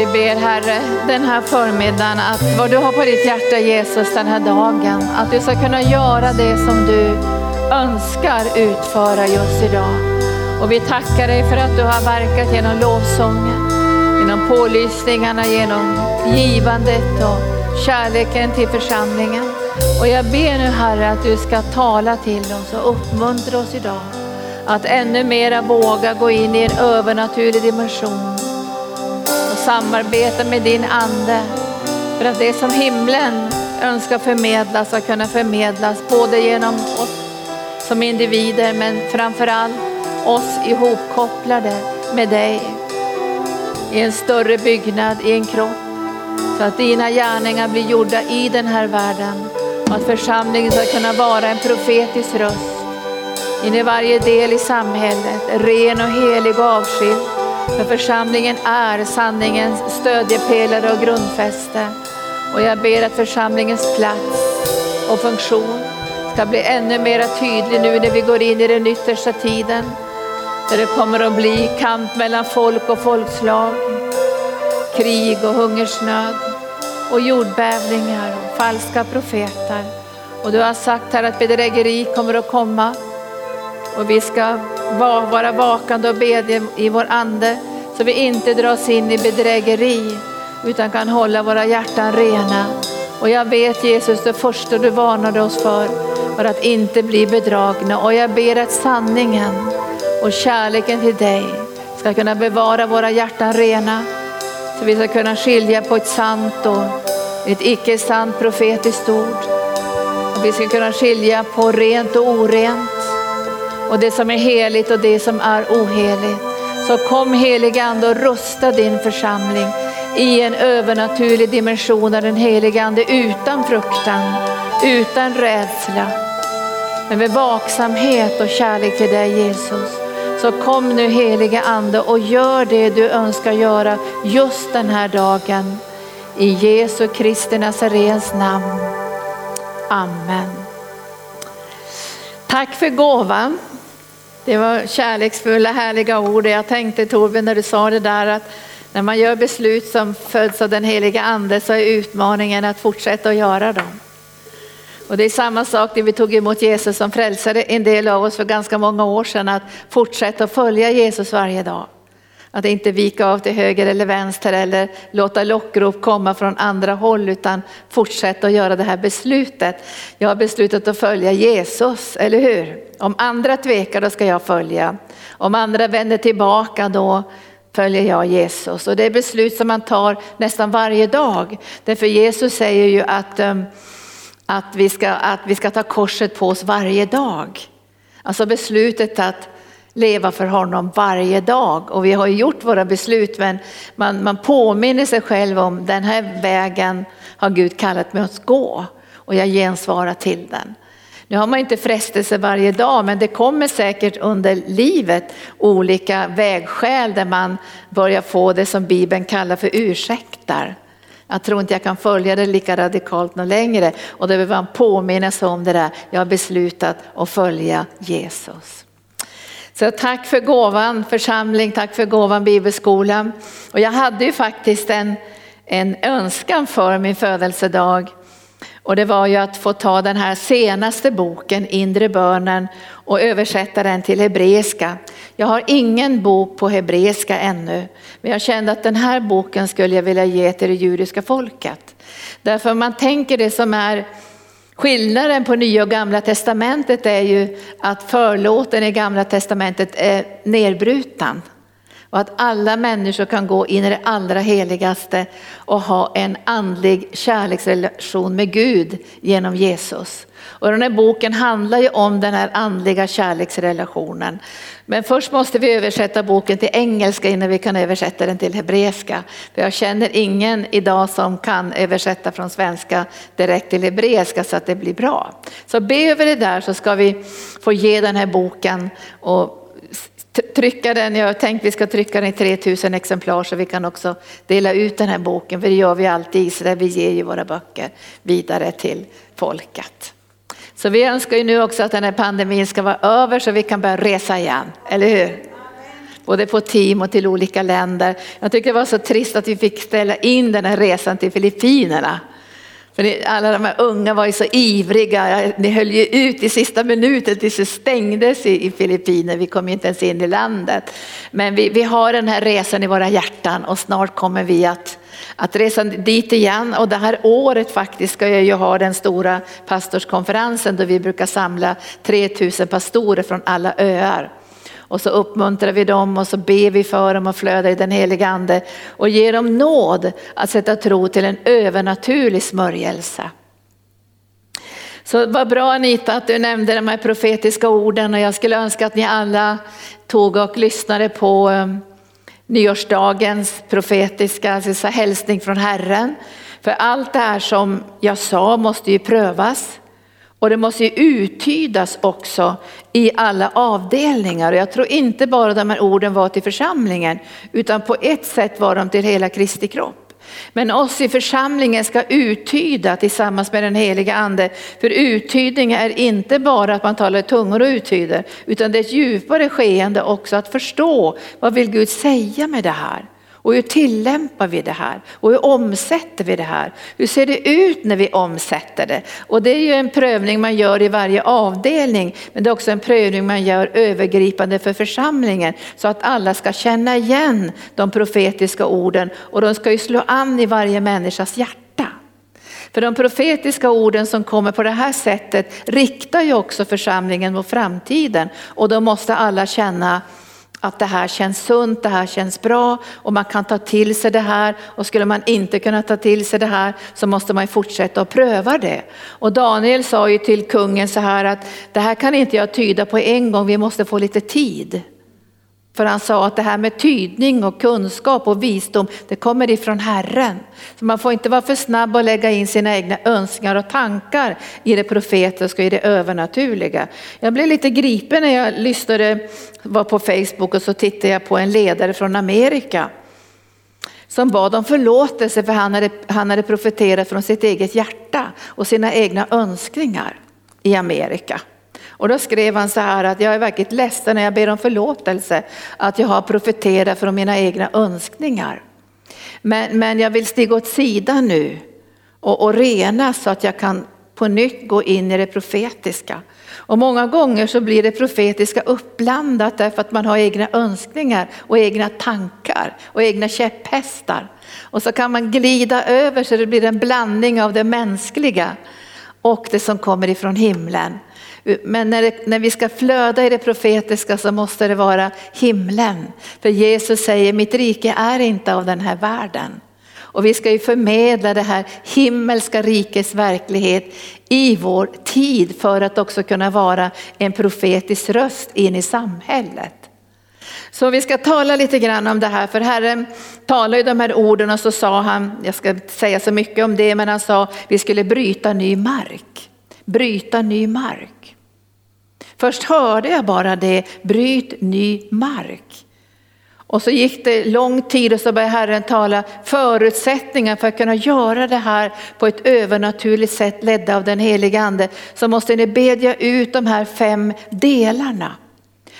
vi ber Herre den här förmiddagen att vad du har på ditt hjärta Jesus den här dagen, att du ska kunna göra det som du önskar utföra just idag. Och vi tackar dig för att du har verkat genom lovsången, genom pålysningarna, genom givandet och kärleken till församlingen. Och jag ber nu Herre att du ska tala till oss och uppmuntra oss idag. Att ännu mera våga gå in i en övernaturlig dimension samarbeta med din Ande. För att det som himlen önskar förmedla ska kunna förmedlas både genom oss som individer men framförallt oss ihopkopplade med dig i en större byggnad, i en kropp. Så att dina gärningar blir gjorda i den här världen och att församlingen ska kunna vara en profetisk röst in i varje del i samhället, ren och helig och avskild. För församlingen är sanningens stödjepelare och grundfäste. Och jag ber att församlingens plats och funktion ska bli ännu mer tydlig nu när vi går in i den yttersta tiden. Där det kommer att bli kamp mellan folk och folkslag, krig och hungersnöd och jordbävningar och falska profeter. Och du har sagt här att bedrägeri kommer att komma och vi ska vara vakande och bedja i vår ande så vi inte dras in i bedrägeri utan kan hålla våra hjärtan rena. Och jag vet Jesus, det första du varnade oss för var att inte bli bedragna och jag ber att sanningen och kärleken till dig ska kunna bevara våra hjärtan rena så vi ska kunna skilja på ett sant och ett icke sant profetiskt ord. Och vi ska kunna skilja på rent och orent och det som är heligt och det som är oheligt. Så kom helige Ande och rusta din församling i en övernaturlig dimension av den helige Ande utan fruktan, utan rädsla. Men med vaksamhet och kärlek till dig Jesus. Så kom nu helige Ande och gör det du önskar göra just den här dagen. I Jesu Kristi Nazarens namn. Amen. Tack för gåvan. Det var kärleksfulla, härliga ord. Jag tänkte Torbjörn när du sa det där att när man gör beslut som föds av den heliga ande så är utmaningen att fortsätta att göra dem. Och det är samma sak när vi tog emot Jesus som frälsare, en del av oss för ganska många år sedan, att fortsätta att följa Jesus varje dag. Att inte vika av till höger eller vänster eller låta lockrop komma från andra håll utan fortsätta att göra det här beslutet. Jag har beslutat att följa Jesus, eller hur? Om andra tvekar då ska jag följa. Om andra vänder tillbaka då följer jag Jesus. Och det är beslut som man tar nästan varje dag. Därför Jesus säger ju att, um, att, vi ska, att vi ska ta korset på oss varje dag. Alltså beslutet att leva för honom varje dag. Och vi har gjort våra beslut men man, man påminner sig själv om den här vägen har Gud kallat mig att gå och jag gensvarar till den. Nu har man inte frestelse varje dag men det kommer säkert under livet olika vägskäl där man börjar få det som Bibeln kallar för ursäkter. Jag tror inte jag kan följa det lika radikalt något längre och då behöver man påminna sig om det där, jag har beslutat att följa Jesus. Så tack för gåvan församling, tack för gåvan bibelskolan. Och jag hade ju faktiskt en, en önskan för min födelsedag. Och det var ju att få ta den här senaste boken, Inre bönen, och översätta den till hebreiska. Jag har ingen bok på hebreiska ännu, men jag kände att den här boken skulle jag vilja ge till det judiska folket. Därför man tänker det som är Skillnaden på nya och gamla testamentet är ju att förlåten i gamla testamentet är nedbruten. Och att alla människor kan gå in i det allra heligaste och ha en andlig kärleksrelation med Gud genom Jesus. Och den här boken handlar ju om den här andliga kärleksrelationen. Men först måste vi översätta boken till engelska innan vi kan översätta den till hebreiska. För jag känner ingen idag som kan översätta från svenska direkt till hebreiska så att det blir bra. Så be över det där så ska vi få ge den här boken och trycka den. Jag har tänkt vi ska trycka den i 3000 exemplar så vi kan också dela ut den här boken. För det gör vi alltid i Israel. Vi ger ju våra böcker vidare till folket. Så vi önskar ju nu också att den här pandemin ska vara över så vi kan börja resa igen, eller hur? både på team och till olika länder. Jag tycker det var så trist att vi fick ställa in den här resan till Filippinerna. För alla de här unga var ju så ivriga, ni höll ju ut i sista minuten tills det stängdes i, i Filippinerna, vi kom inte ens in i landet. Men vi, vi har den här resan i våra hjärtan och snart kommer vi att att resa dit igen och det här året faktiskt ska jag ju ha den stora pastorskonferensen då vi brukar samla 3000 pastorer från alla öar. Och så uppmuntrar vi dem och så ber vi för dem och flödar i den heliga ande och ger dem nåd att sätta tro till en övernaturlig smörjelse. Så vad bra Anita att du nämnde de här profetiska orden och jag skulle önska att ni alla tog och lyssnade på um, nyårsdagens profetiska alltså hälsning från Herren. För allt det här som jag sa måste ju prövas. Och det måste ju uttydas också i alla avdelningar. Och jag tror inte bara de här orden var till församlingen, utan på ett sätt var de till hela Kristi kropp. Men oss i församlingen ska uttyda tillsammans med den heliga ande. För uttydning är inte bara att man talar i tungor och uttyder, utan det är ett djupare skeende också att förstå vad vill Gud säga med det här. Och hur tillämpar vi det här? Och hur omsätter vi det här? Hur ser det ut när vi omsätter det? Och det är ju en prövning man gör i varje avdelning, men det är också en prövning man gör övergripande för församlingen så att alla ska känna igen de profetiska orden och de ska ju slå an i varje människas hjärta. För de profetiska orden som kommer på det här sättet riktar ju också församlingen mot framtiden och då måste alla känna att det här känns sunt, det här känns bra och man kan ta till sig det här och skulle man inte kunna ta till sig det här så måste man fortsätta att pröva det. Och Daniel sa ju till kungen så här att det här kan inte jag tyda på en gång, vi måste få lite tid. För han sa att det här med tydning och kunskap och visdom, det kommer ifrån Herren. Så man får inte vara för snabb att lägga in sina egna önskningar och tankar i det profetiska och i det övernaturliga. Jag blev lite gripen när jag lyssnade, var på Facebook och så tittade jag på en ledare från Amerika som bad om förlåtelse för han hade, han hade profeterat från sitt eget hjärta och sina egna önskningar i Amerika. Och då skrev han så här att jag är verkligen ledsen när jag ber om förlåtelse att jag har profeterat från mina egna önskningar. Men, men jag vill stiga åt sidan nu och, och rena så att jag kan på nytt gå in i det profetiska. Och många gånger så blir det profetiska uppblandat därför att man har egna önskningar och egna tankar och egna käpphästar. Och så kan man glida över så det blir en blandning av det mänskliga och det som kommer ifrån himlen. Men när, det, när vi ska flöda i det profetiska så måste det vara himlen. För Jesus säger mitt rike är inte av den här världen. Och vi ska ju förmedla det här himmelska rikets verklighet i vår tid för att också kunna vara en profetisk röst in i samhället. Så vi ska tala lite grann om det här, för Herren talade ju de här orden och så sa han, jag ska säga så mycket om det, men han sa vi skulle bryta ny mark. Bryta ny mark. Först hörde jag bara det, bryt ny mark. Och så gick det lång tid och så började Herren tala förutsättningar för att kunna göra det här på ett övernaturligt sätt ledda av den heliga ande. Så måste ni bedja ut de här fem delarna.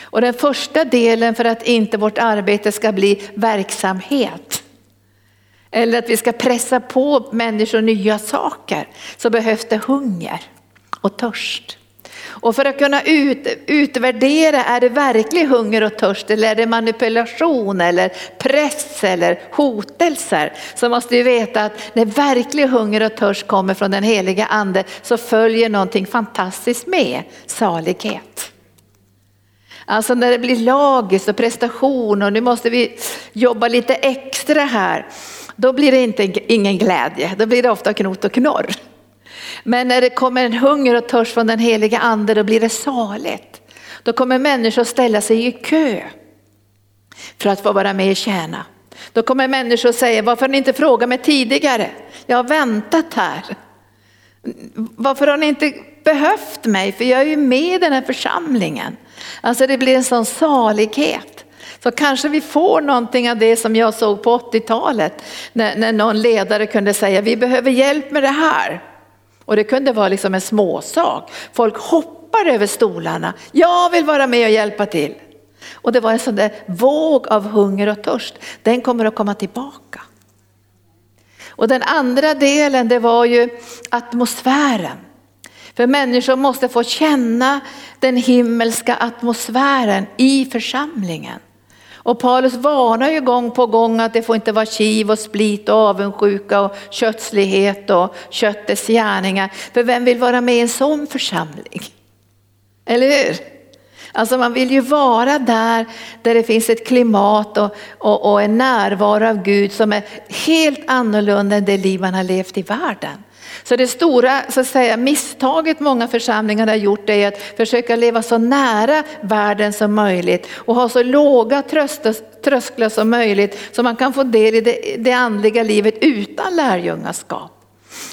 Och den första delen för att inte vårt arbete ska bli verksamhet eller att vi ska pressa på människor nya saker så behövs det hunger och törst. Och för att kunna ut, utvärdera, är det verklig hunger och törst eller är det manipulation eller press eller hotelser? Så måste vi veta att när verklig hunger och törst kommer från den heliga ande så följer någonting fantastiskt med, salighet. Alltså när det blir lagis och prestation och nu måste vi jobba lite extra här, då blir det inte, ingen glädje, då blir det ofta knot och knorr. Men när det kommer en hunger och törst från den heliga ande då blir det saligt. Då kommer människor ställa sig i kö för att få vara med och tjäna. Då kommer människor säga, varför har ni inte frågat mig tidigare? Jag har väntat här. Varför har ni inte behövt mig? För jag är ju med i den här församlingen. Alltså det blir en sån salighet. Så kanske vi får någonting av det som jag såg på 80-talet när, när någon ledare kunde säga, vi behöver hjälp med det här. Och det kunde vara liksom en småsak. Folk hoppar över stolarna. Jag vill vara med och hjälpa till. Och det var en sån där våg av hunger och törst. Den kommer att komma tillbaka. Och den andra delen det var ju atmosfären. För människor måste få känna den himmelska atmosfären i församlingen. Och Paulus varnar ju gång på gång att det får inte vara kiv och split och avundsjuka och kötslighet och köttets gärningar. För vem vill vara med i en sån församling? Eller hur? Alltså man vill ju vara där, där det finns ett klimat och, och, och en närvaro av Gud som är helt annorlunda än det liv man har levt i världen. Så det stora så att säga, misstaget många församlingar har gjort är att försöka leva så nära världen som möjligt och ha så låga trösklar som möjligt så man kan få del i det, det andliga livet utan lärjungaskap.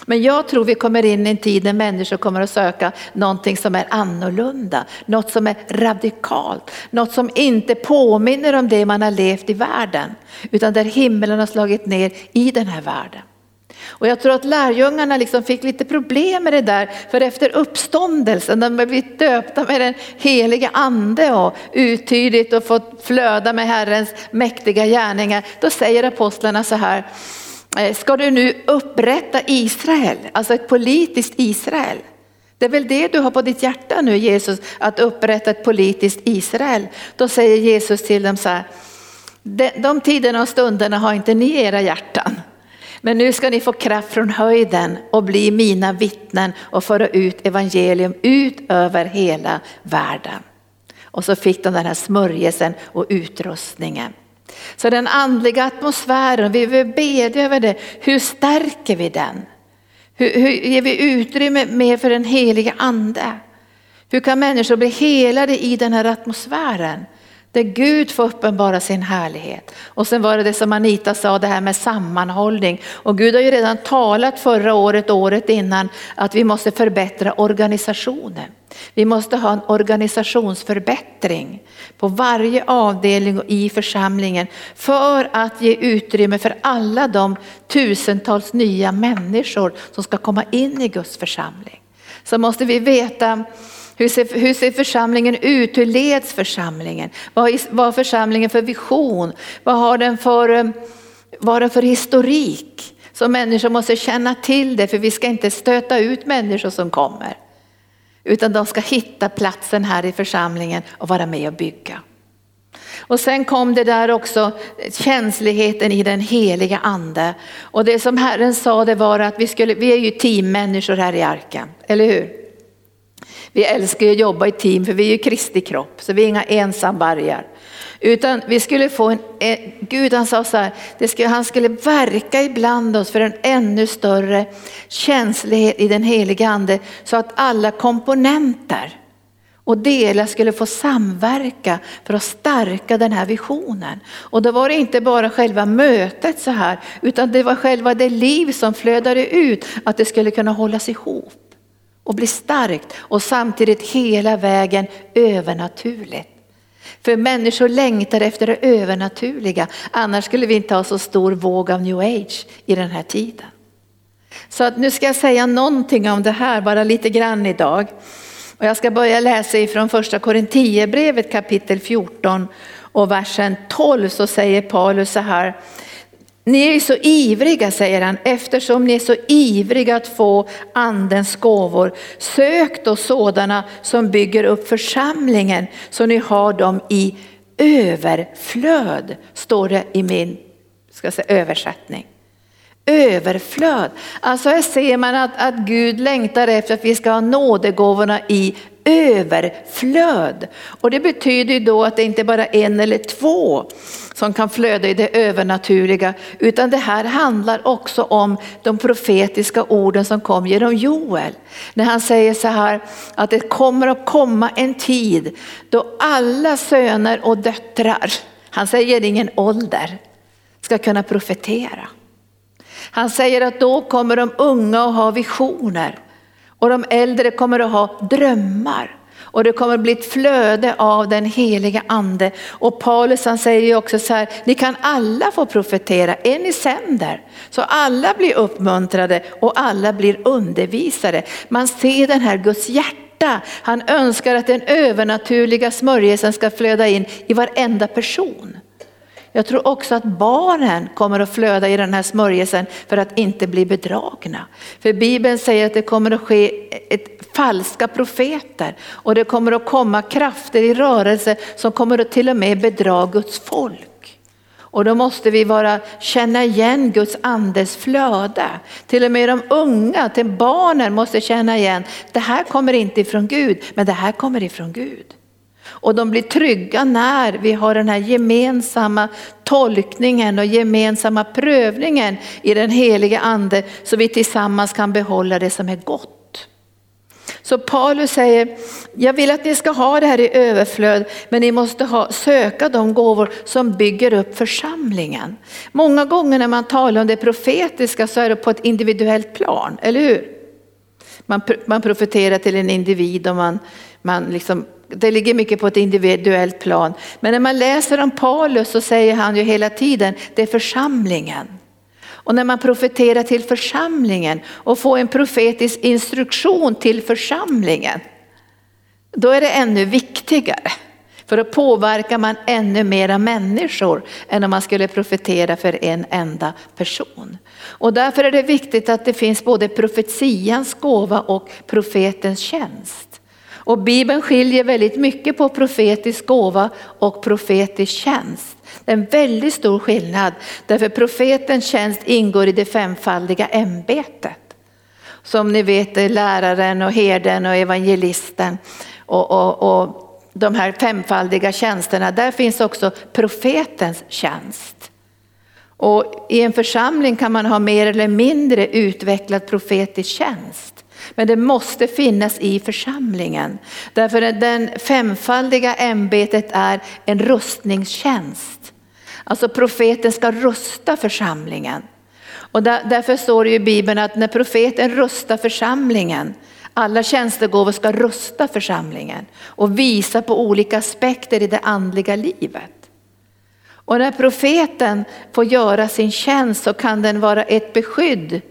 Men jag tror vi kommer in i en tid när människor kommer att söka någonting som är annorlunda, något som är radikalt, något som inte påminner om det man har levt i världen, utan där himlen har slagit ner i den här världen. Och jag tror att lärjungarna liksom fick lite problem med det där, för efter uppståndelsen, de blivit döpta med den heliga ande och uttydligt och fått flöda med Herrens mäktiga gärningar, då säger apostlarna så här, eh, ska du nu upprätta Israel, alltså ett politiskt Israel? Det är väl det du har på ditt hjärta nu Jesus, att upprätta ett politiskt Israel. Då säger Jesus till dem så här, de tiderna och stunderna har inte ni i era hjärtan. Men nu ska ni få kraft från höjden och bli mina vittnen och föra ut evangelium ut över hela världen. Och så fick de den här smörjelsen och utrustningen. Så den andliga atmosfären, vi vill bedja över det. Hur stärker vi den? Hur, hur ger vi utrymme mer för den heliga ande? Hur kan människor bli helade i den här atmosfären? Där Gud får uppenbara sin härlighet. Och sen var det det som Anita sa, det här med sammanhållning. Och Gud har ju redan talat förra året, året innan, att vi måste förbättra organisationen. Vi måste ha en organisationsförbättring på varje avdelning och i församlingen för att ge utrymme för alla de tusentals nya människor som ska komma in i Guds församling. Så måste vi veta hur ser, hur ser församlingen ut? Hur leds församlingen? Vad, har församlingen för vision? Vad har den för, eh, vad har den för historik? Så människor måste känna till det för vi ska inte stöta ut människor som kommer. Utan de ska hitta platsen här i församlingen och vara med och bygga. Och sen kom det där också eh, känsligheten i den heliga ande. Och det som Herren sa det var att vi, skulle, vi är ju teammänniskor här i arken, eller hur? Vi älskar ju att jobba i team för vi är ju Kristi kropp, så vi är inga ensamvargar. Utan vi skulle få en, Gud han sa så här, skulle, han skulle verka ibland oss för en ännu större känslighet i den heliga ande så att alla komponenter och delar skulle få samverka för att stärka den här visionen. Och då var det inte bara själva mötet så här, utan det var själva det liv som flödade ut, att det skulle kunna hållas ihop och bli starkt och samtidigt hela vägen övernaturligt. För människor längtar efter det övernaturliga, annars skulle vi inte ha så stor våg av new age i den här tiden. Så att nu ska jag säga någonting om det här, bara lite grann idag. Och jag ska börja läsa ifrån första Korinthierbrevet kapitel 14 och versen 12 så säger Paulus så här. Ni är så ivriga, säger han, eftersom ni är så ivriga att få andens gåvor. Sök då sådana som bygger upp församlingen så ni har dem i överflöd, står det i min ska säga, översättning. Överflöd. Alltså här ser man att, att Gud längtar efter att vi ska ha nådegåvorna i överflöd. Och det betyder då att det inte bara är en eller två som kan flöda i det övernaturliga, utan det här handlar också om de profetiska orden som kom genom Joel. När han säger så här att det kommer att komma en tid då alla söner och döttrar, han säger ingen ålder, ska kunna profetera. Han säger att då kommer de unga att ha visioner. Och de äldre kommer att ha drömmar. Och det kommer att bli ett flöde av den heliga ande. Och Paulus han säger ju också så här, ni kan alla få profetera, är ni sänder? Så alla blir uppmuntrade och alla blir undervisare. Man ser den här Guds hjärta. Han önskar att den övernaturliga smörjelsen ska flöda in i varenda person. Jag tror också att barnen kommer att flöda i den här smörjelsen för att inte bli bedragna. För Bibeln säger att det kommer att ske ett falska profeter och det kommer att komma krafter i rörelse som kommer att till och med bedra Guds folk. Och då måste vi vara, känna igen Guds andes flöde. Till och med de unga, till barnen måste känna igen, det här kommer inte ifrån Gud, men det här kommer ifrån Gud. Och de blir trygga när vi har den här gemensamma tolkningen och gemensamma prövningen i den helige ande så vi tillsammans kan behålla det som är gott. Så Paulus säger, jag vill att ni ska ha det här i överflöd, men ni måste ha, söka de gåvor som bygger upp församlingen. Många gånger när man talar om det profetiska så är det på ett individuellt plan, eller hur? Man, man profeterar till en individ och man, man liksom det ligger mycket på ett individuellt plan. Men när man läser om Paulus så säger han ju hela tiden, det är församlingen. Och när man profeterar till församlingen och får en profetisk instruktion till församlingen, då är det ännu viktigare. För då påverkar man ännu mera människor än om man skulle profetera för en enda person. Och därför är det viktigt att det finns både profetians gåva och profetens tjänst. Och Bibeln skiljer väldigt mycket på profetisk gåva och profetisk tjänst. Det är en väldigt stor skillnad därför profetens tjänst ingår i det femfaldiga ämbetet. Som ni vet är läraren och herden och evangelisten och, och, och de här femfaldiga tjänsterna, där finns också profetens tjänst. Och I en församling kan man ha mer eller mindre utvecklad profetisk tjänst. Men det måste finnas i församlingen. Därför att den femfaldiga ämbetet är en rustningstjänst. Alltså profeten ska rusta församlingen. Och därför står det i Bibeln att när profeten rustar församlingen, alla tjänstegåvor ska rusta församlingen och visa på olika aspekter i det andliga livet. Och när profeten får göra sin tjänst så kan den vara ett beskydd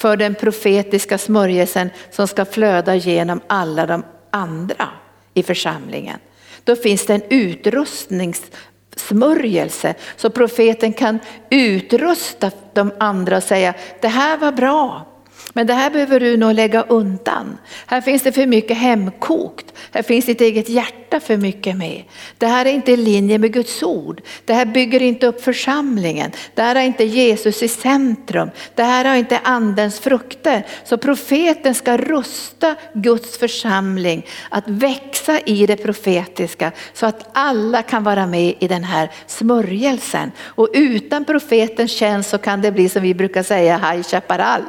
för den profetiska smörjelsen som ska flöda genom alla de andra i församlingen. Då finns det en utrustningssmörjelse så profeten kan utrusta de andra och säga det här var bra, men det här behöver du nog lägga undan. Här finns det för mycket hemkokt. Här finns ditt eget hjärta för mycket med. Det här är inte i linje med Guds ord. Det här bygger inte upp församlingen. Det här är inte Jesus i centrum. Det här har inte andens frukter. Så profeten ska rusta Guds församling att växa i det profetiska så att alla kan vara med i den här smörjelsen. Och utan profetens tjänst så kan det bli som vi brukar säga High Chaparral.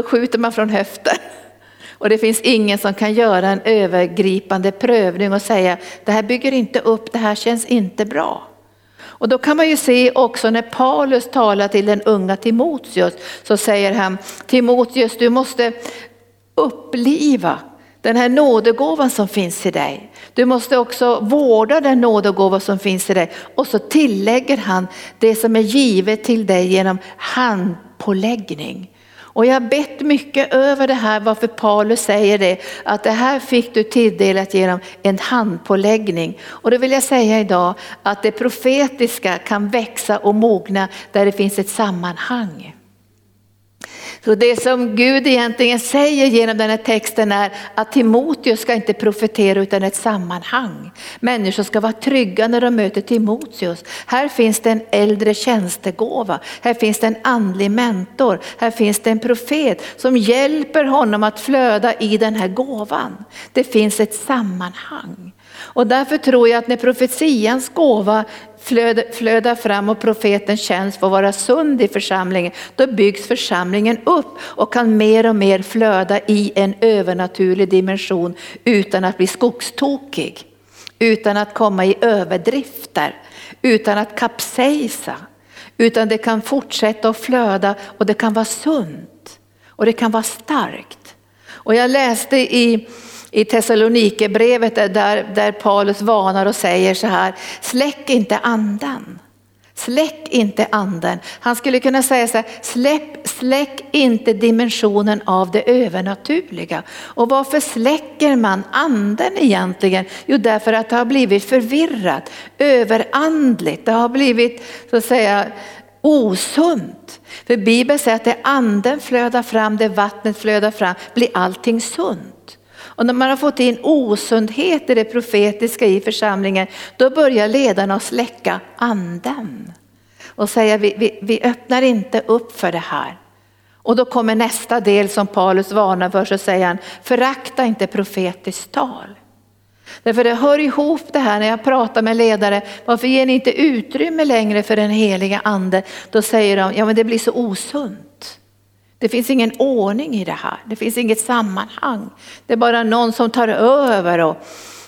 Då skjuter man från höften. Och det finns ingen som kan göra en övergripande prövning och säga det här bygger inte upp, det här känns inte bra. Och då kan man ju se också när Paulus talar till den unga Timoteus så säger han Timoteus du måste uppliva den här nådegåvan som finns i dig. Du måste också vårda den nådegåva som finns i dig. Och så tillägger han det som är givet till dig genom handpåläggning. Och jag har bett mycket över det här varför Paulus säger det, att det här fick du tilldelat genom en handpåläggning. Och då vill jag säga idag att det profetiska kan växa och mogna där det finns ett sammanhang. Så det som Gud egentligen säger genom den här texten är att Timoteus ska inte profetera utan ett sammanhang. Människor ska vara trygga när de möter Timoteus. Här finns det en äldre tjänstegåva, här finns det en andlig mentor, här finns det en profet som hjälper honom att flöda i den här gåvan. Det finns ett sammanhang. Och därför tror jag att när profetians gåva flödar fram och profetens tjänst får vara sund i församlingen, då byggs församlingen upp och kan mer och mer flöda i en övernaturlig dimension utan att bli skogstokig, utan att komma i överdrifter, utan att kapsejsa. Utan det kan fortsätta att flöda och det kan vara sunt och det kan vara starkt. Och jag läste i i Thessalonikerbrevet där, där Paulus varnar och säger så här, släck inte andan. Släck inte anden. Han skulle kunna säga så här, släpp, släck inte dimensionen av det övernaturliga. Och varför släcker man anden egentligen? Jo, därför att det har blivit förvirrat, överandligt. Det har blivit så att säga osunt. För Bibeln säger att det anden flödar fram, det vattnet flödar fram, blir allting sunt. Och när man har fått in osundhet i det profetiska i församlingen, då börjar ledarna att släcka anden. Och säga vi, vi, vi öppnar inte upp för det här. Och då kommer nästa del som Paulus varnar för, så säger han, förakta inte profetiskt tal. Därför det hör ihop det här när jag pratar med ledare, varför ger ni inte utrymme längre för den heliga ande? Då säger de, ja men det blir så osunt. Det finns ingen ordning i det här, det finns inget sammanhang. Det är bara någon som tar över och,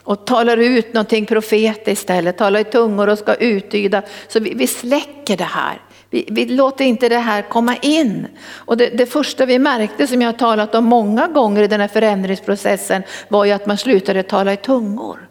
och talar ut någonting profetiskt istället, talar i tungor och ska uttyda. Så vi, vi släcker det här. Vi, vi, låter inte det här komma in. Och det, det, första vi märkte som jag har talat om många gånger i den här förändringsprocessen var ju att man slutade tala i tungor.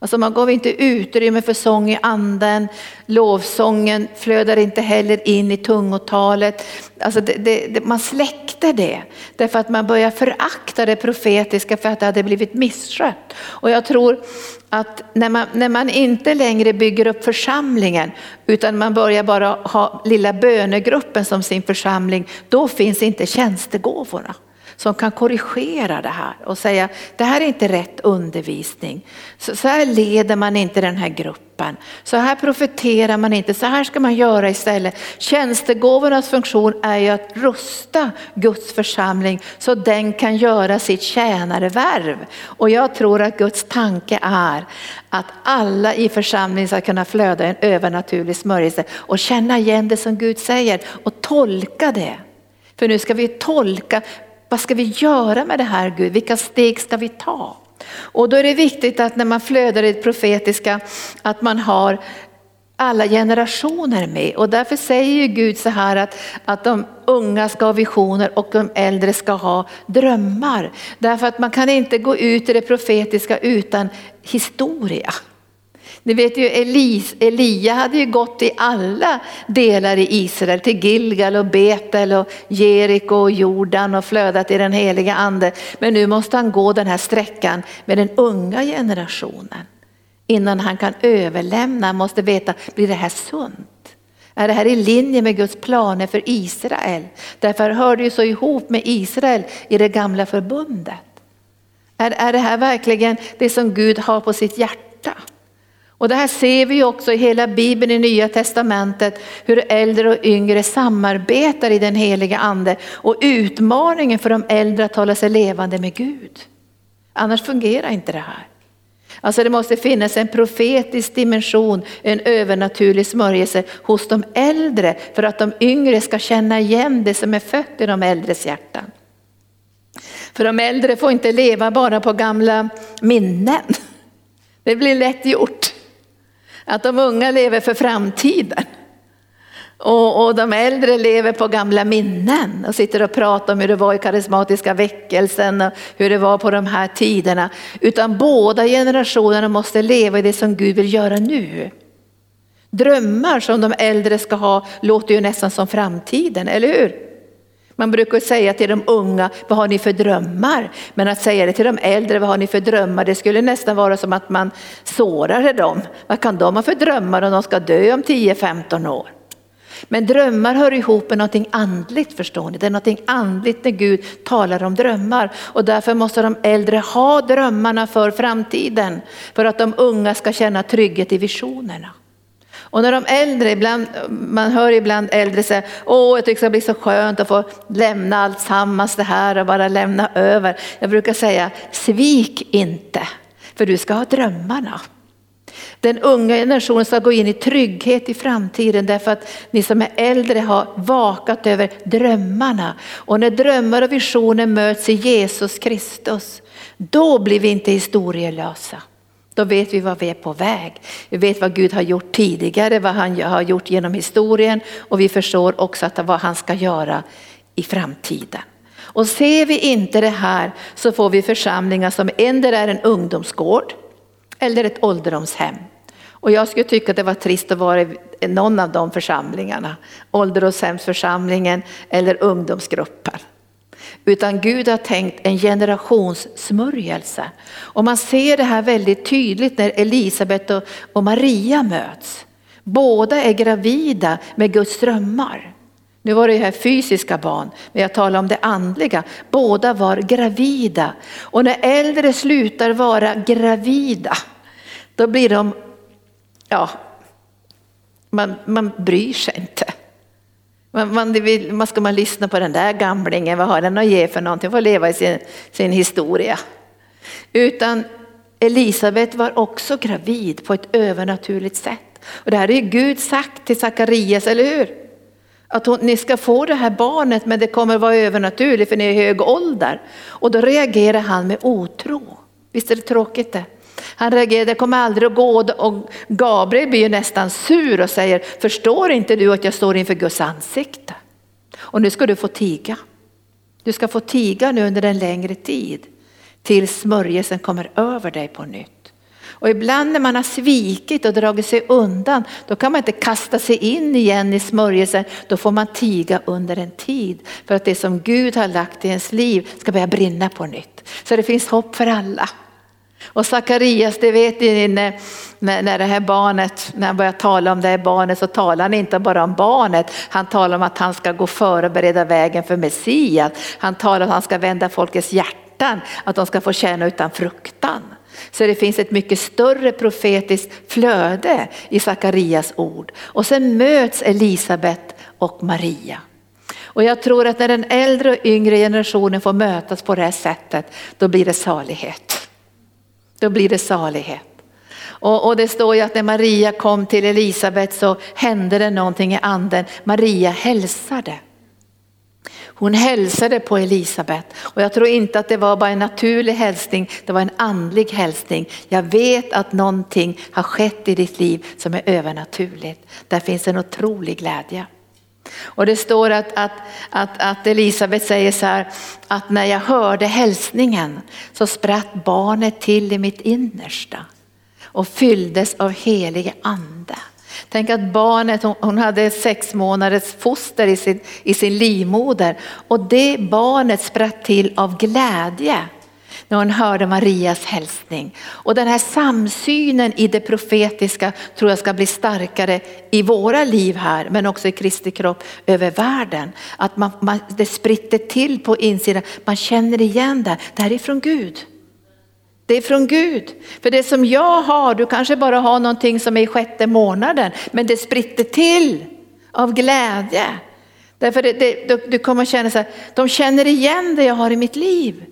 Alltså man gav inte utrymme för sång i anden, lovsången flödar inte heller in i tungotalet. Alltså det, det, man släckte det därför att man började förakta det profetiska för att det hade blivit misskött. Och jag tror att när man, när man inte längre bygger upp församlingen utan man börjar bara ha lilla bönegruppen som sin församling, då finns inte tjänstegåvorna som kan korrigera det här och säga det här är inte rätt undervisning. Så, så här leder man inte den här gruppen. Så här profeterar man inte, så här ska man göra istället. Tjänstegåvornas funktion är ju att rusta Guds församling så den kan göra sitt tjänarevärv. Och jag tror att Guds tanke är att alla i församlingen ska kunna flöda en övernaturlig smörjelse och känna igen det som Gud säger och tolka det. För nu ska vi tolka vad ska vi göra med det här Gud? Vilka steg ska vi ta? Och då är det viktigt att när man flödar i det profetiska att man har alla generationer med. Och därför säger ju Gud så här att, att de unga ska ha visioner och de äldre ska ha drömmar. Därför att man kan inte gå ut i det profetiska utan historia. Ni vet ju Elis, Elia hade ju gått i alla delar i Israel, till Gilgal och Betel och Jeriko och Jordan och flödat i den heliga ande. Men nu måste han gå den här sträckan med den unga generationen. Innan han kan överlämna, han måste veta, blir det här sunt? Är det här i linje med Guds planer för Israel? Därför hör det ju så ihop med Israel i det gamla förbundet. Är, är det här verkligen det som Gud har på sitt hjärta? Och det här ser vi också i hela Bibeln i Nya Testamentet, hur äldre och yngre samarbetar i den heliga ande och utmaningen för de äldre att hålla sig levande med Gud. Annars fungerar inte det här. Alltså det måste finnas en profetisk dimension, en övernaturlig smörjelse hos de äldre för att de yngre ska känna igen det som är fött i de äldres hjärtan. För de äldre får inte leva bara på gamla minnen. Det blir lätt gjort. Att de unga lever för framtiden. Och, och, de äldre lever på gamla minnen och sitter och pratar om hur det var i karismatiska väckelsen och hur det var på de här tiderna. Utan båda generationerna måste leva i det som Gud vill göra nu. Drömmar som de äldre ska ha låter ju nästan som framtiden, eller hur? Man brukar säga till de unga, vad har ni för drömmar? Men att säga det till de äldre, vad har ni för drömmar? Det skulle nästan vara som att man sårade dem. Vad kan de ha för drömmar om de ska dö om 10-15 år? Men drömmar hör ihop med någonting andligt förstår ni. Det är någonting andligt när Gud talar om drömmar. Och därför måste de äldre ha drömmarna för framtiden. För att de unga ska känna trygghet i visionerna. Och när de äldre, ibland, man hör ibland äldre säga, åh jag tycker det ska bli så skönt att få lämna allt sammans det här och bara lämna över. Jag brukar säga, svik inte, för du ska ha drömmarna. Den unga generationen ska gå in i trygghet i framtiden därför att ni som är äldre har vakat över drömmarna. Och när drömmar och visioner möts i Jesus Kristus, då blir vi inte historielösa. Då vet vi vad vi är på väg. Vi vet vad Gud har gjort tidigare, vad han har gjort genom historien och vi förstår också att vad han ska göra i framtiden. Och ser vi inte det här så får vi församlingar som ändå är en ungdomsgård eller ett ålderdomshem. Och jag skulle tycka att det var trist att vara i någon av de församlingarna, ålderdomshemsförsamlingen eller ungdomsgrupper. Utan Gud har tänkt en generationssmörjelse. Och man ser det här väldigt tydligt när Elisabet och Maria möts. Båda är gravida med Guds drömmar. Nu var det här fysiska barn, men jag talar om det andliga. Båda var gravida. Och när äldre slutar vara gravida, då blir de, ja, man, man bryr sig inte. Man, man, vill, man ska man lyssna på den där gamlingen, vad har den att ge för någonting, får leva i sin, sin historia. Utan Elisabet var också gravid på ett övernaturligt sätt. Och det här är Gud sagt till Sakarias, eller hur? Att hon, ni ska få det här barnet men det kommer vara övernaturligt för ni är i hög ålder. Och då reagerar han med otro. Visst är det tråkigt det? Han reagerar, det kommer aldrig att gå och Gabriel blir ju nästan sur och säger, förstår inte du att jag står inför Guds ansikte? Och nu ska du få tiga. Du ska få tiga nu under en längre tid tills smörjelsen kommer över dig på nytt. Och ibland när man har svikit och dragit sig undan, då kan man inte kasta sig in igen i smörjelsen. Då får man tiga under en tid för att det som Gud har lagt i ens liv ska börja brinna på nytt. Så det finns hopp för alla. Och Sakarias, det vet ni när, när det här barnet, när han börjar tala om det här barnet så talar han inte bara om barnet, han talar om att han ska gå före och bereda vägen för Messias. Han talar om att han ska vända folkets hjärtan, att de ska få känna utan fruktan. Så det finns ett mycket större profetiskt flöde i Sakarias ord. Och sen möts Elisabet och Maria. Och jag tror att när den äldre och yngre generationen får mötas på det här sättet, då blir det salighet. Då blir det salighet. Och, och, det står ju att när Maria kom till Elisabet så hände det någonting i anden. Maria hälsade. Hon hälsade på Elisabet och jag tror inte att det var bara en naturlig hälsning, det var en andlig hälsning. Jag vet att någonting har skett i ditt liv som är övernaturligt. Där finns en otrolig glädje. Och det står att, att, att, att Elisabet säger så här, att när jag hörde hälsningen så spratt barnet till i mitt innersta och fylldes av helig ande. Tänk att barnet, hon hade sex månaders foster i sin, i sin livmoder och det barnet spratt till av glädje när hon hörde Marias hälsning. Och den här samsynen i det profetiska tror jag ska bli starkare i våra liv här men också i Kristi kropp över världen. Att man, man, det spritter till på insidan, man känner igen det, det här är från Gud. Det är från Gud. För det som jag har, du kanske bara har någonting som är i sjätte månaden, men det spritter till av glädje. Därför det, det, du kommer känna så här, de känner igen det jag har i mitt liv.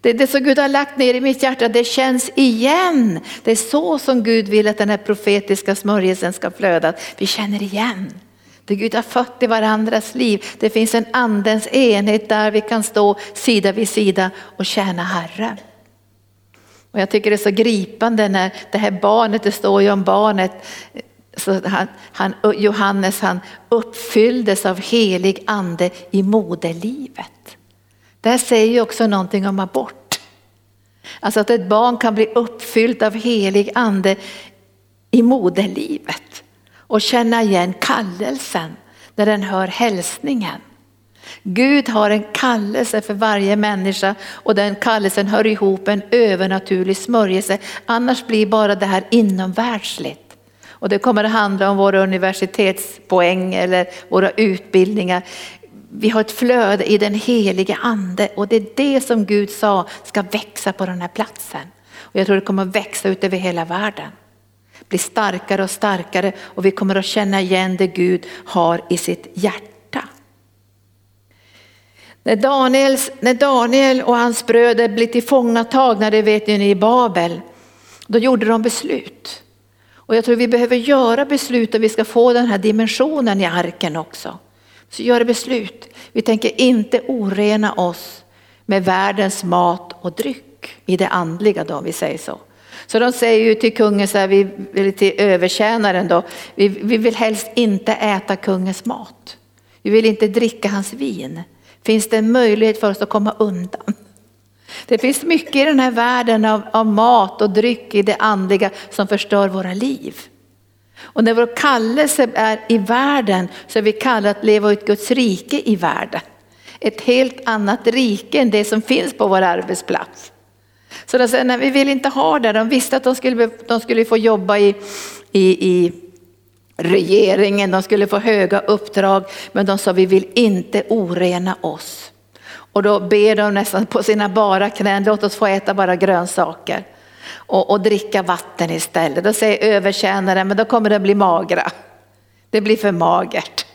Det, det som Gud har lagt ner i mitt hjärta, det känns igen. Det är så som Gud vill att den här profetiska smörjelsen ska flöda. Vi känner igen. Det Gud har fött i varandras liv. Det finns en andens enhet där vi kan stå sida vid sida och tjäna Herren. Och jag tycker det är så gripande när det här barnet, det står ju om barnet, så han, han, Johannes han uppfylldes av helig ande i moderlivet. Det här säger ju också någonting om abort. Alltså att ett barn kan bli uppfyllt av helig ande i moderlivet och känna igen kallelsen när den hör hälsningen. Gud har en kallelse för varje människa och den kallelsen hör ihop en övernaturlig smörjelse. Annars blir bara det här inomvärldsligt. Och det kommer att handla om våra universitetspoäng eller våra utbildningar. Vi har ett flöde i den helige ande och det är det som Gud sa ska växa på den här platsen. Och jag tror det kommer att växa ut över hela världen. Bli starkare och starkare och vi kommer att känna igen det Gud har i sitt hjärta. När, Daniels, när Daniel och hans bröder blev tillfångatagna, det vet ni i Babel, då gjorde de beslut. Och jag tror vi behöver göra beslut och vi ska få den här dimensionen i arken också. Så gör beslut. Vi tänker inte orena oss med världens mat och dryck i det andliga då, om vi säger så. Så de säger ju till kungen, så här, vi, eller till övertjänaren då, vi, vi vill helst inte äta kungens mat. Vi vill inte dricka hans vin finns det en möjlighet för oss att komma undan. Det finns mycket i den här världen av, av mat och dryck i det andliga som förstör våra liv. Och när vår kallelse är i världen så är vi kallade att leva ut Guds rike i världen. Ett helt annat rike än det som finns på vår arbetsplats. Så de säger, nej vi vill inte ha det. De visste att de skulle, de skulle få jobba i, i, i regeringen, de skulle få höga uppdrag, men de sa vi vill inte orena oss. Och då ber de nästan på sina bara knän, låt oss få äta bara grönsaker och, och dricka vatten istället. Då säger övertjänaren, men då kommer det bli magra. Det blir för magert.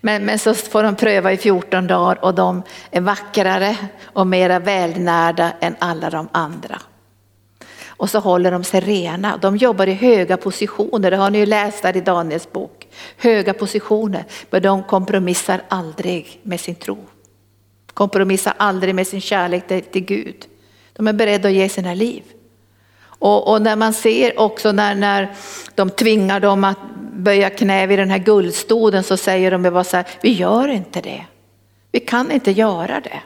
Men, men så får de pröva i 14 dagar och de är vackrare och mera välnärda än alla de andra. Och så håller de sig rena. De jobbar i höga positioner, det har ni ju läst där i Daniels bok. Höga positioner, men de kompromissar aldrig med sin tro. Kompromissar aldrig med sin kärlek till Gud. De är beredda att ge sina liv. Och, och, när man ser också när, när de tvingar dem att böja knä vid den här guldstoden så säger de bara så här, vi gör inte det. Vi kan inte göra det.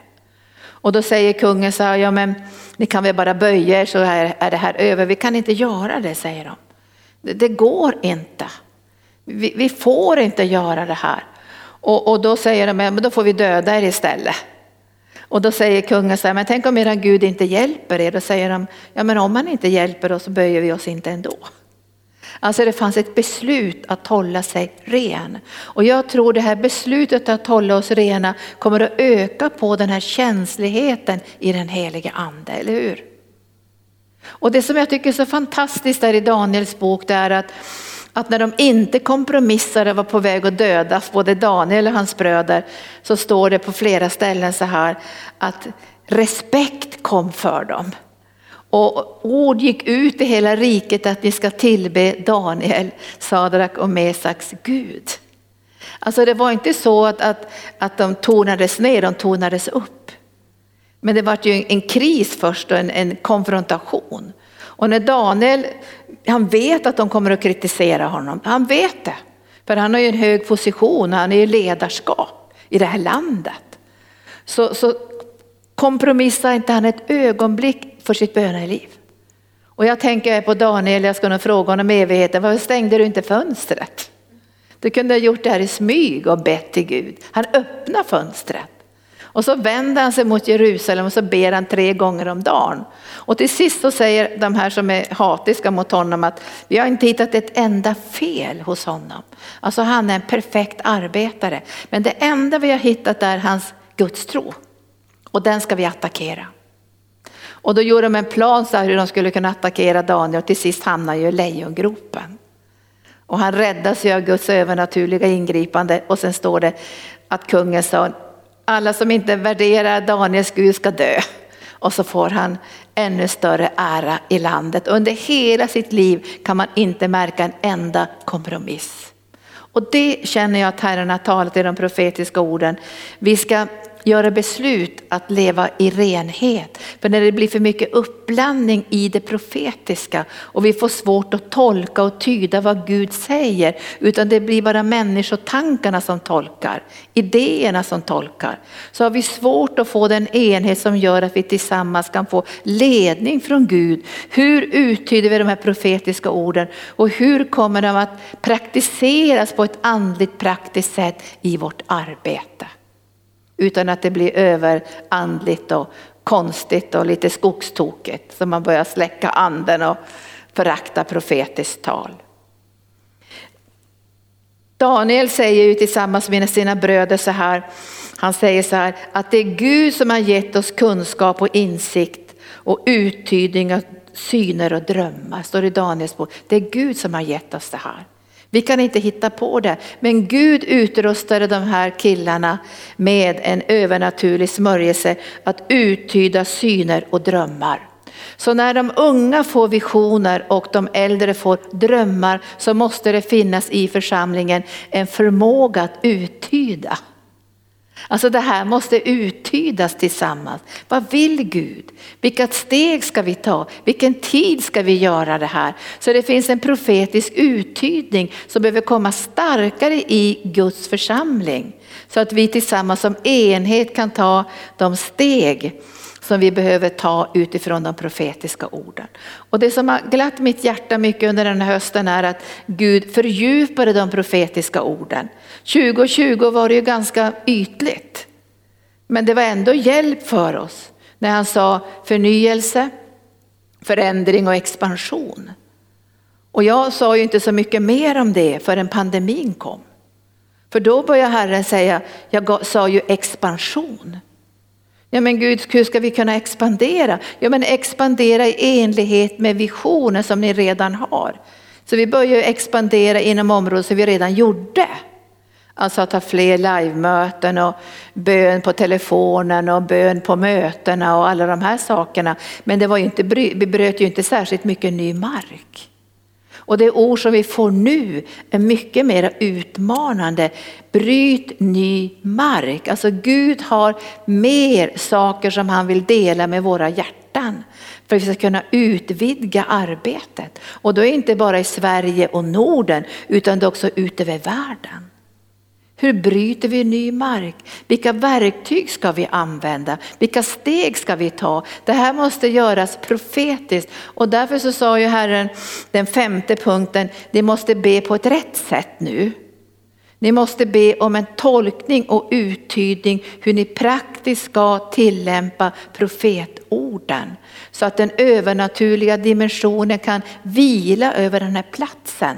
Och då säger kungen så här, ja men ni kan väl bara böja er så är, är det här över. Vi kan inte göra det, säger de. Det, det går inte. Vi, vi, får inte göra det här. Och, och då säger de, men då får vi döda er istället. Och då säger kungen så här, men tänk om eran Gud inte hjälper er? Då säger de, ja men om han inte hjälper oss så böjer vi oss inte ändå. Alltså det fanns ett beslut att hålla sig ren. Och jag tror det här beslutet att hålla oss rena kommer att öka på den här känsligheten i den heliga ande, eller hur? Och det som jag tycker är så fantastiskt där i Daniels bok det är att, att när de inte kompromissade och var på väg att dödas, både Daniel och hans bröder, så står det på flera ställen så här att respekt kom för dem. Och ord gick ut i hela riket att ni ska tillbe Daniel, Sadrak och Mesaks Gud. Alltså det var inte så att, att, att de tonades ner, de tonades upp. Men det var ju en kris först och en, en konfrontation. Och när Daniel, han vet att de kommer att kritisera honom, han vet det. För han har ju en hög position, han är ju ledarskap i det här landet. Så, så kompromissar inte han ett ögonblick för sitt böneliv. Och jag tänker på Daniel, jag ska nog fråga honom evigheten, varför stängde du inte fönstret? Du kunde ha gjort det här i smyg och bett till Gud. Han öppnar fönstret. Och så vänder han sig mot Jerusalem och så ber han tre gånger om dagen. Och till sist så säger de här som är hatiska mot honom att vi har inte hittat ett enda fel hos honom. Alltså han är en perfekt arbetare. Men det enda vi har hittat är hans gudstro. Och den ska vi attackera. Och då gjorde de en plan så hur de skulle kunna attackera Daniel och till sist hamnade ju i lejongropen. Och han räddas ju av Guds övernaturliga ingripande och sen står det att kungen sa alla som inte värderar Daniels Gud ska dö. Och så får han ännu större ära i landet. Under hela sitt liv kan man inte märka en enda kompromiss. Och det känner jag att Herren har talat i de profetiska orden. Vi ska göra beslut att leva i renhet. För när det blir för mycket uppblandning i det profetiska och vi får svårt att tolka och tyda vad Gud säger, utan det blir bara människotankarna som tolkar, idéerna som tolkar, så har vi svårt att få den enhet som gör att vi tillsammans kan få ledning från Gud. Hur uttyder vi de här profetiska orden och hur kommer de att praktiseras på ett andligt praktiskt sätt i vårt arbete? Utan att det blir överandligt och konstigt och lite skogstokigt. Så man börjar släcka anden och förakta profetiskt tal. Daniel säger ju tillsammans med sina bröder så här, han säger så här att det är Gud som har gett oss kunskap och insikt och uttydning av syner och drömmar, står det i Daniels bok. Det är Gud som har gett oss det här. Vi kan inte hitta på det. Men Gud utrustade de här killarna med en övernaturlig smörjelse att uttyda syner och drömmar. Så när de unga får visioner och de äldre får drömmar så måste det finnas i församlingen en förmåga att uttyda. Alltså det här måste uttydas tillsammans. Vad vill Gud? Vilka steg ska vi ta? Vilken tid ska vi göra det här? Så det finns en profetisk uttydning som behöver komma starkare i Guds församling. Så att vi tillsammans som enhet kan ta de steg som vi behöver ta utifrån de profetiska orden. Och det som har glatt mitt hjärta mycket under den här hösten är att Gud fördjupade de profetiska orden. 2020 var det ju ganska ytligt. Men det var ändå hjälp för oss när han sa förnyelse, förändring och expansion. Och jag sa ju inte så mycket mer om det förrän pandemin kom. För då började Herren säga, jag sa ju expansion. Ja men Gud, hur ska vi kunna expandera? Ja men expandera i enlighet med visionen som ni redan har. Så vi börjar expandera inom områden som vi redan gjorde. Alltså att ha fler livemöten och bön på telefonen och bön på mötena och alla de här sakerna. Men det var ju inte, vi bröt ju inte särskilt mycket ny mark. Och det ord som vi får nu är mycket mer utmanande. Bryt ny mark. Alltså Gud har mer saker som han vill dela med våra hjärtan. För att vi ska kunna utvidga arbetet. Och då är det inte bara i Sverige och Norden utan det är också ute över världen. Hur bryter vi ny mark? Vilka verktyg ska vi använda? Vilka steg ska vi ta? Det här måste göras profetiskt och därför så sa ju Herren den femte punkten, ni måste be på ett rätt sätt nu. Ni måste be om en tolkning och uttydning hur ni praktiskt ska tillämpa profetorden så att den övernaturliga dimensionen kan vila över den här platsen.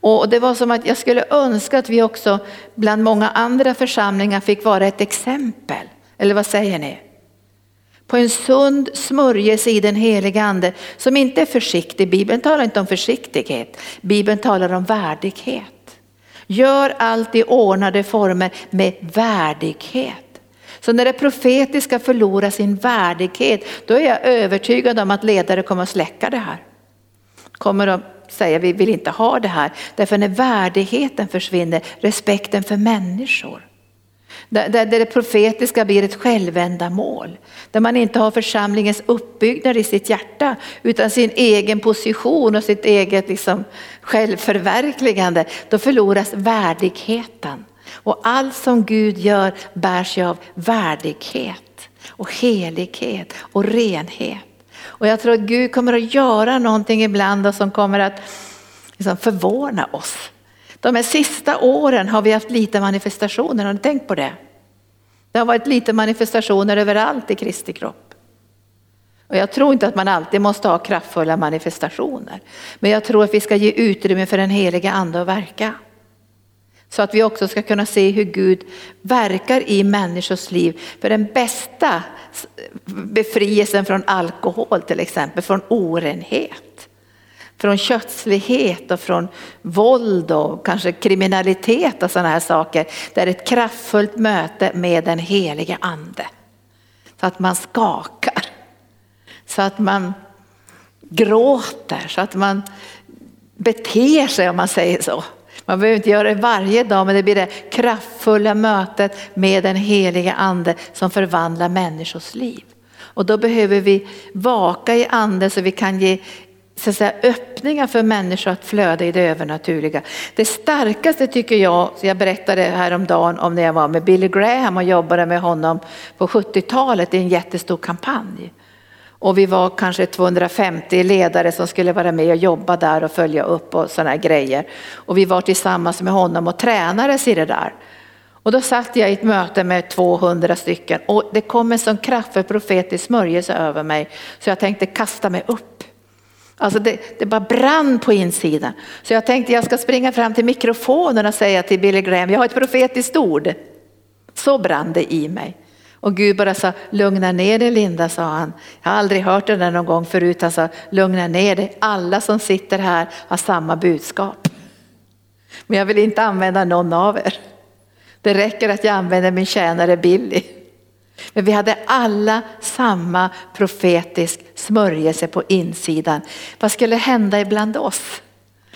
Och det var som att jag skulle önska att vi också bland många andra församlingar fick vara ett exempel. Eller vad säger ni? På en sund smörjelse i den heliga ande som inte är försiktig. Bibeln talar inte om försiktighet. Bibeln talar om värdighet. Gör allt i ordnade former med värdighet. Så när det profetiska förlorar sin värdighet, då är jag övertygad om att ledare kommer att släcka det här. Kommer att säga vi vill inte ha det här. Därför när värdigheten försvinner, respekten för människor. Där, där det profetiska blir ett självändamål. Där man inte har församlingens uppbyggnad i sitt hjärta utan sin egen position och sitt eget liksom självförverkligande. Då förloras värdigheten. Och allt som Gud gör bärs ju av värdighet och helighet och renhet. Och jag tror att Gud kommer att göra någonting ibland som kommer att liksom förvåna oss. De här sista åren har vi haft lite manifestationer, har ni tänkt på det? Det har varit lite manifestationer överallt i Kristi kropp. Och jag tror inte att man alltid måste ha kraftfulla manifestationer. Men jag tror att vi ska ge utrymme för den heliga ande att verka. Så att vi också ska kunna se hur Gud verkar i människors liv. För den bästa befrielsen från alkohol till exempel, från orenhet, från kötslighet och från våld och kanske kriminalitet och sådana här saker. Det är ett kraftfullt möte med den helige ande. Så att man skakar, så att man gråter, så att man beter sig om man säger så. Man behöver inte göra det varje dag men det blir det kraftfulla mötet med den heliga ande som förvandlar människors liv. Och då behöver vi vaka i ande så vi kan ge så att säga, öppningar för människor att flöda i det övernaturliga. Det starkaste tycker jag, jag berättade häromdagen om när jag var med Billy Graham och jobbade med honom på 70-talet i en jättestor kampanj. Och vi var kanske 250 ledare som skulle vara med och jobba där och följa upp och sådana grejer. Och vi var tillsammans med honom och tränades i det där. Och då satt jag i ett möte med 200 stycken och det kom en sån kraftfull profetisk smörjelse över mig så jag tänkte kasta mig upp. Alltså det, det bara brann på insidan. Så jag tänkte jag ska springa fram till mikrofonen och säga till Billy Graham, jag har ett profetiskt ord. Så brann det i mig. Och Gud bara sa, lugna ner dig Linda, sa han. Jag har aldrig hört det där någon gång förut. Han sa, lugna ner dig. Alla som sitter här har samma budskap. Men jag vill inte använda någon av er. Det räcker att jag använder min tjänare Billy. Men vi hade alla samma profetisk smörjelse på insidan. Vad skulle hända ibland oss?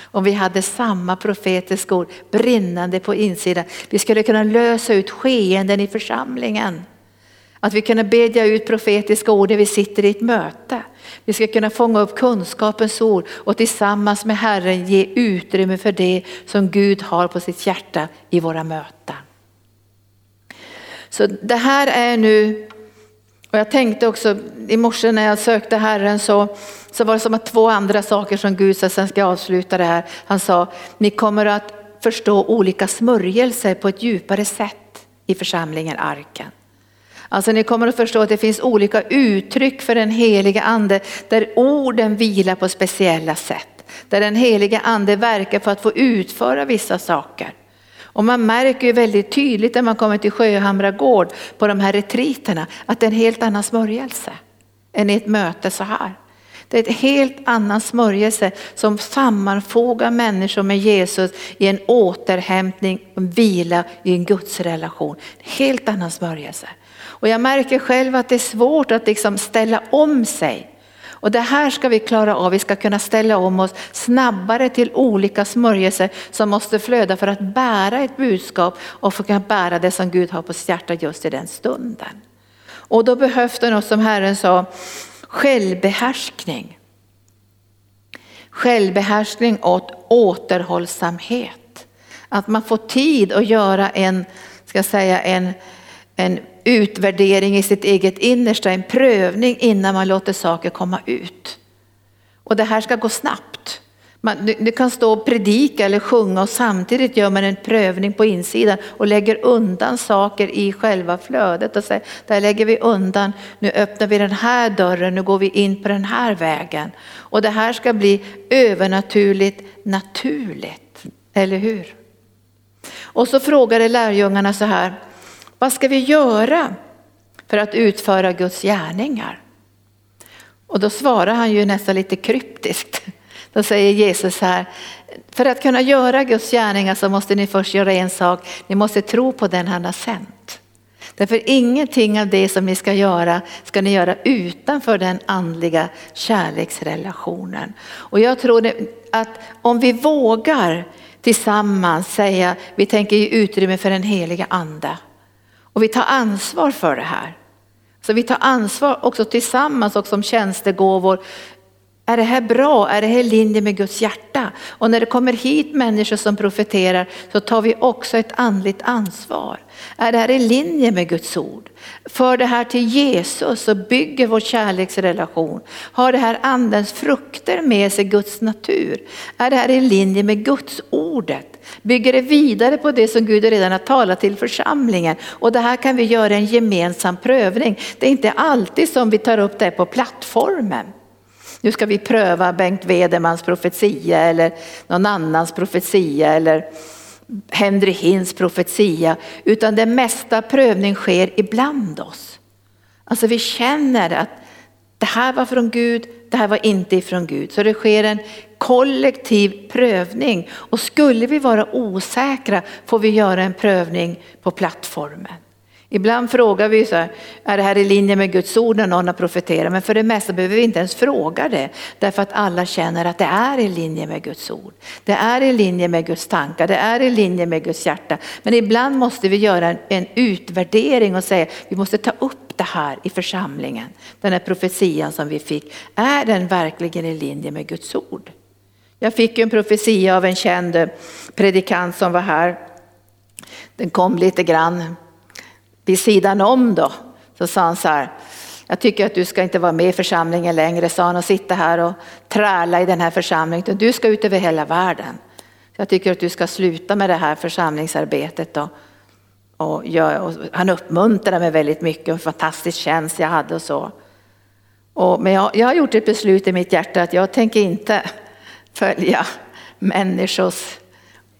Om vi hade samma profetiska ord brinnande på insidan. Vi skulle kunna lösa ut skeenden i församlingen. Att vi kunna bedja ut profetiska ord när vi sitter i ett möte. Vi ska kunna fånga upp kunskapens ord och tillsammans med Herren ge utrymme för det som Gud har på sitt hjärta i våra möten. Så det här är nu Och jag tänkte också i morse när jag sökte Herren så, så var det som att två andra saker som Gud sa, sen ska jag avsluta det här. Han sa, ni kommer att förstå olika smörjelser på ett djupare sätt i församlingen Arken. Alltså ni kommer att förstå att det finns olika uttryck för den heliga ande där orden vilar på speciella sätt. Där den heliga ande verkar för att få utföra vissa saker. Och man märker ju väldigt tydligt när man kommer till Sjöhamra gård på de här retriterna att det är en helt annan smörjelse än i ett möte så här. Det är en helt annan smörjelse som sammanfogar människor med Jesus i en återhämtning, en vila i en gudsrelation. En helt annan smörjelse. Och jag märker själv att det är svårt att liksom ställa om sig. Och det här ska vi klara av, vi ska kunna ställa om oss snabbare till olika smörjelser som måste flöda för att bära ett budskap och för att kunna bära det som Gud har på sitt hjärta just i den stunden. Och då behövs det något som Herren sa, självbehärskning. Självbehärskning och återhållsamhet. Att man får tid att göra en, ska säga, en, en utvärdering i sitt eget innersta, en prövning innan man låter saker komma ut. Och det här ska gå snabbt. Man, du, du, kan stå och predika eller sjunga och samtidigt gör man en prövning på insidan och lägger undan saker i själva flödet och säger, där lägger vi undan, nu öppnar vi den här dörren, nu går vi in på den här vägen. Och det här ska bli övernaturligt naturligt, eller hur? Och så frågade lärjungarna så här, vad ska vi göra för att utföra Guds gärningar? Och då svarar han ju nästan lite kryptiskt. Då säger Jesus här, för att kunna göra Guds gärningar så måste ni först göra en sak, ni måste tro på den han har sänt. Därför ingenting av det som ni ska göra ska ni göra utanför den andliga kärleksrelationen. Och jag tror att om vi vågar tillsammans säga, vi tänker ge utrymme för den heliga ande. Och vi tar ansvar för det här. Så vi tar ansvar också tillsammans och som tjänstegåvor. Är det här bra? Är det här i linje med Guds hjärta? Och när det kommer hit människor som profeterar så tar vi också ett andligt ansvar. Är det här i linje med Guds ord? För det här till Jesus och bygger vår kärleksrelation. Har det här andens frukter med sig Guds natur? Är det här i linje med Guds ordet? Bygger det vidare på det som Gud redan har talat till församlingen? Och det här kan vi göra en gemensam prövning. Det är inte alltid som vi tar upp det på plattformen. Nu ska vi pröva Bengt Wedemans profetia eller någon annans profetia eller Henry Hins profetia, utan det mesta prövning sker ibland oss. Alltså vi känner att det här var från Gud, det här var inte ifrån Gud. Så det sker en kollektiv prövning och skulle vi vara osäkra får vi göra en prövning på plattformen. Ibland frågar vi så här, är det här i linje med Guds ord när någon har profeterat? Men för det mesta behöver vi inte ens fråga det. Därför att alla känner att det är i linje med Guds ord. Det är i linje med Guds tankar, det är i linje med Guds hjärta. Men ibland måste vi göra en, en utvärdering och säga, vi måste ta upp det här i församlingen. Den här profetian som vi fick, är den verkligen i linje med Guds ord? Jag fick en profetia av en känd eh, predikant som var här. Den kom lite grann vid sidan om då, så sa han så här, jag tycker att du ska inte vara med i församlingen längre, sa han och sitta här och träla i den här församlingen, du ska ut över hela världen. Jag tycker att du ska sluta med det här församlingsarbetet. Och, och, jag, och han uppmuntrade mig väldigt mycket, en fantastisk tjänst jag hade och så. Och, men jag, jag har gjort ett beslut i mitt hjärta att jag tänker inte följa människors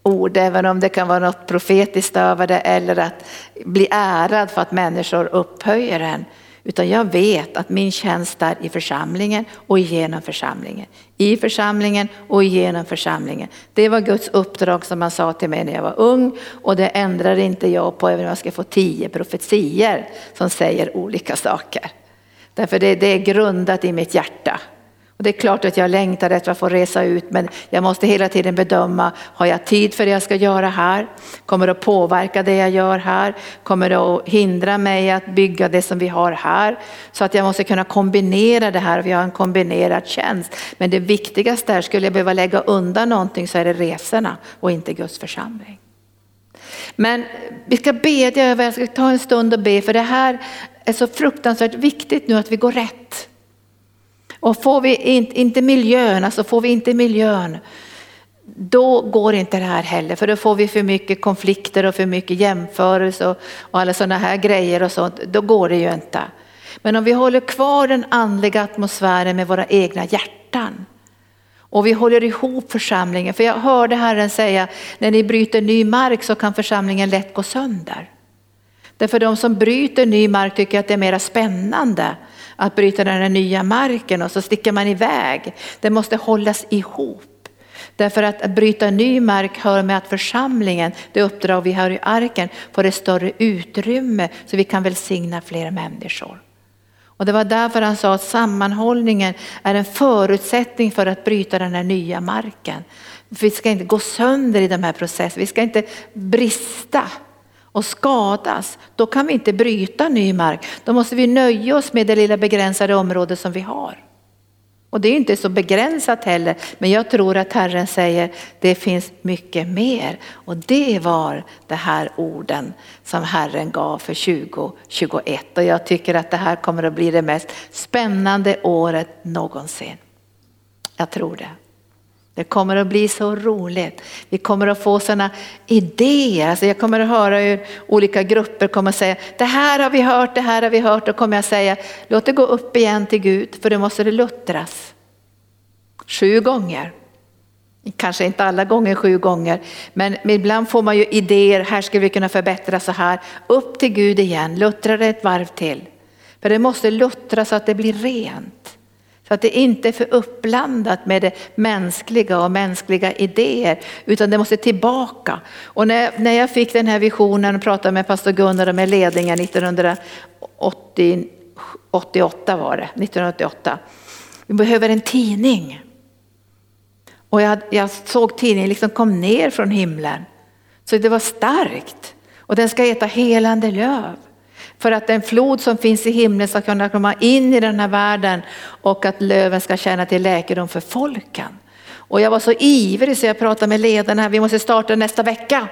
ord, även om det kan vara något profetiskt över det eller att bli ärad för att människor upphöjer en. Utan jag vet att min tjänst är i församlingen och genom församlingen. I församlingen och genom församlingen. Det var Guds uppdrag som han sa till mig när jag var ung och det ändrar inte jag på även om jag ska få tio profetier som säger olika saker. Därför det, det är grundat i mitt hjärta. Och det är klart att jag längtar efter att få resa ut men jag måste hela tiden bedöma, har jag tid för det jag ska göra här? Kommer det att påverka det jag gör här? Kommer det att hindra mig att bygga det som vi har här? Så att jag måste kunna kombinera det här, vi har en kombinerad tjänst. Men det viktigaste är, skulle jag behöva lägga undan någonting så är det resorna och inte Guds församling. Men vi ska bedja över, jag ska ta en stund och be för det här är så fruktansvärt viktigt nu att vi går rätt. Och får vi inte miljön, alltså får vi inte miljön, då går inte det här heller för då får vi för mycket konflikter och för mycket jämförelse och, och alla sådana här grejer och sånt. Då går det ju inte. Men om vi håller kvar den andliga atmosfären med våra egna hjärtan och vi håller ihop församlingen. För jag hörde Herren säga, när ni bryter ny mark så kan församlingen lätt gå sönder. Därför de som bryter ny mark tycker att det är mer spännande att bryta den här nya marken och så sticker man iväg. Det måste hållas ihop. Därför att, bryta ny mark hör med att församlingen, det uppdrag vi har i arken, får ett större utrymme så vi kan välsigna fler människor. Och det var därför han sa att sammanhållningen är en förutsättning för att bryta den här nya marken. Vi ska inte gå sönder i de här processerna, vi ska inte brista och skadas. Då kan vi inte bryta ny mark. Då måste vi nöja oss med det lilla begränsade område som vi har. Och det är inte så begränsat heller, men jag tror att Herren säger det finns mycket mer. Och det var de här orden som Herren gav för 2021. Och jag tycker att det här kommer att bli det mest spännande året någonsin. Jag tror det. Det kommer att bli så roligt. Vi kommer att få sådana idéer. Alltså jag kommer att höra hur olika grupper kommer att säga, det här har vi hört, det här har vi hört. Då kommer jag säga, låt det gå upp igen till Gud, för då måste det luttras. Sju gånger. Kanske inte alla gånger sju gånger, men ibland får man ju idéer, här ska vi kunna förbättra så här. Upp till Gud igen, luttra det ett varv till. För det måste luttras så att det blir rent. Så att det inte är för uppblandat med det mänskliga och mänskliga idéer, utan det måste tillbaka. Och när, när jag fick den här visionen och pratade med pastor Gunnar och med ledningen 1988 var det, 1988. Vi behöver en tidning. Och jag, jag såg tidningen liksom kom ner från himlen. Så det var starkt. Och den ska heta helande löv. För att den flod som finns i himlen ska kunna komma in i den här världen och att löven ska tjäna till läkedom för folken. Och jag var så ivrig så jag pratade med ledarna, vi måste starta nästa vecka.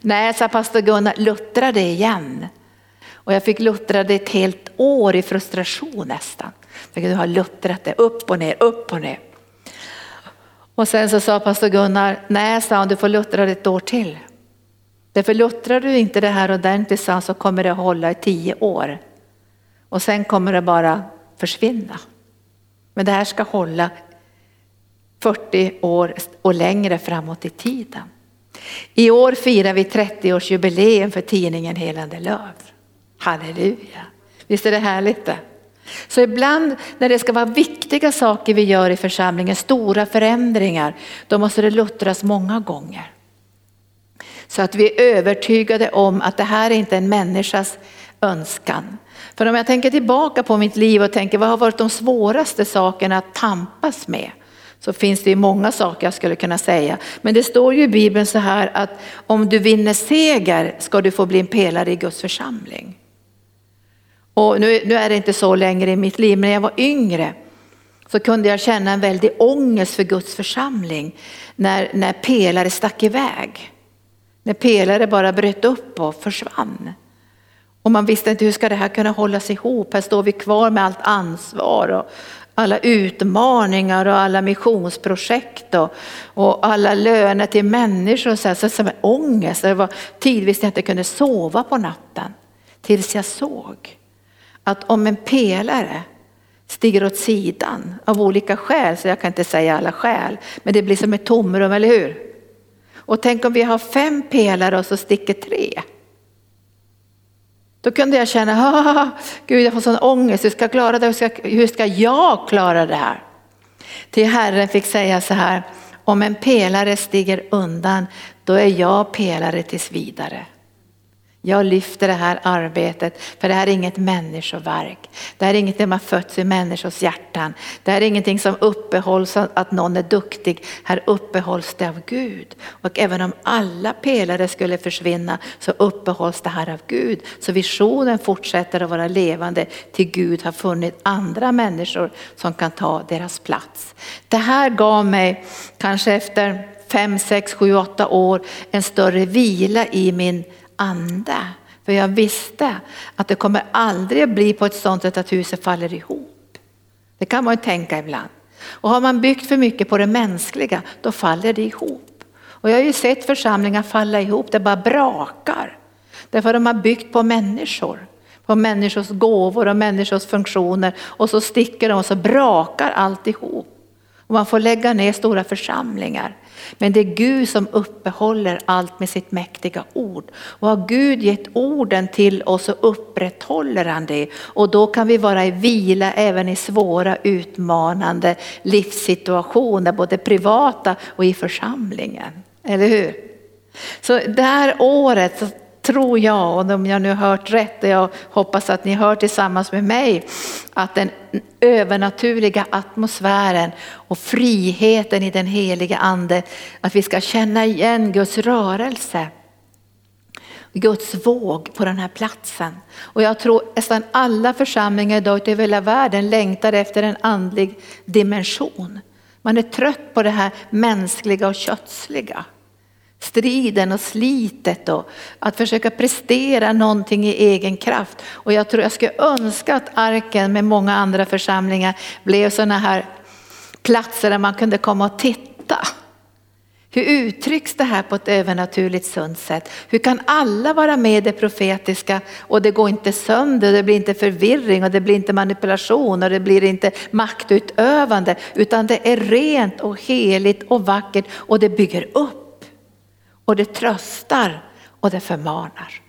Nej, sa pastor Gunnar, luttra det igen. Och jag fick luttra det ett helt år i frustration nästan. För du har luttrat det upp och ner, upp och ner. Och sen så sa pastor Gunnar, nej sa han, du får luttra det ett år till. Därför luttrar du inte det här ordentligt så kommer det hålla i tio år. Och sen kommer det bara försvinna. Men det här ska hålla 40 år och längre framåt i tiden. I år firar vi 30-årsjubileum för tidningen Helande Löv. Halleluja! Visst är det härligt det? Så ibland när det ska vara viktiga saker vi gör i församlingen, stora förändringar, då måste det luttras många gånger. Så att vi är övertygade om att det här är inte en människas önskan. För om jag tänker tillbaka på mitt liv och tänker vad har varit de svåraste sakerna att tampas med? Så finns det ju många saker jag skulle kunna säga. Men det står ju i Bibeln så här att om du vinner seger ska du få bli en pelare i Guds församling. Och nu, nu är det inte så längre i mitt liv, men när jag var yngre så kunde jag känna en väldig ångest för Guds församling när, när pelare stack iväg. När pelare bara bröt upp och försvann. Och man visste inte hur ska det här kunna hållas ihop. Här står vi kvar med allt ansvar och alla utmaningar och alla missionsprojekt och, och alla löner till människor. Och så här, så som en ångest. Det var tidvis jag inte kunde sova på natten. Tills jag såg att om en pelare stiger åt sidan av olika skäl, så jag kan inte säga alla skäl, men det blir som ett tomrum, eller hur? Och tänk om vi har fem pelare och så sticker tre. Då kunde jag känna, gud jag får sån ångest, hur ska jag klara det? Hur ska, hur ska jag klara det här? Till Herren fick säga så här, om en pelare stiger undan, då är jag pelare tills vidare. Jag lyfter det här arbetet för det här är inget människoverk. Det här är inget man fötts i människors hjärtan. Det här är ingenting som uppehålls av att någon är duktig. Här uppehålls det av Gud. Och även om alla pelare skulle försvinna så uppehålls det här av Gud. Så visionen fortsätter att vara levande till Gud har funnit andra människor som kan ta deras plats. Det här gav mig kanske efter fem, sex, sju, åtta år en större vila i min ande. För jag visste att det kommer aldrig bli på ett sånt sätt att huset faller ihop. Det kan man ju tänka ibland. Och har man byggt för mycket på det mänskliga, då faller det ihop. Och jag har ju sett församlingar falla ihop, det bara brakar. Därför att de har byggt på människor, på människors gåvor och människors funktioner och så sticker de och så brakar alltihop. Och man får lägga ner stora församlingar. Men det är Gud som uppehåller allt med sitt mäktiga ord. Och har Gud gett orden till oss så upprätthåller han det. Och då kan vi vara i vila även i svåra utmanande livssituationer, både privata och i församlingen. Eller hur? Så det här året tror jag, och om jag nu har hört rätt, och jag hoppas att ni hör tillsammans med mig, att den övernaturliga atmosfären och friheten i den heliga ande, att vi ska känna igen Guds rörelse. Guds våg på den här platsen. Och jag tror nästan alla församlingar idag över hela världen längtar efter en andlig dimension. Man är trött på det här mänskliga och kötsliga striden och slitet och att försöka prestera någonting i egen kraft. Och jag tror jag skulle önska att arken med många andra församlingar blev sådana här platser där man kunde komma och titta. Hur uttrycks det här på ett övernaturligt sunt sätt? Hur kan alla vara med i det profetiska och det går inte sönder, det blir inte förvirring och det blir inte manipulation och det blir inte maktutövande utan det är rent och heligt och vackert och det bygger upp och det tröstar och det förmanar.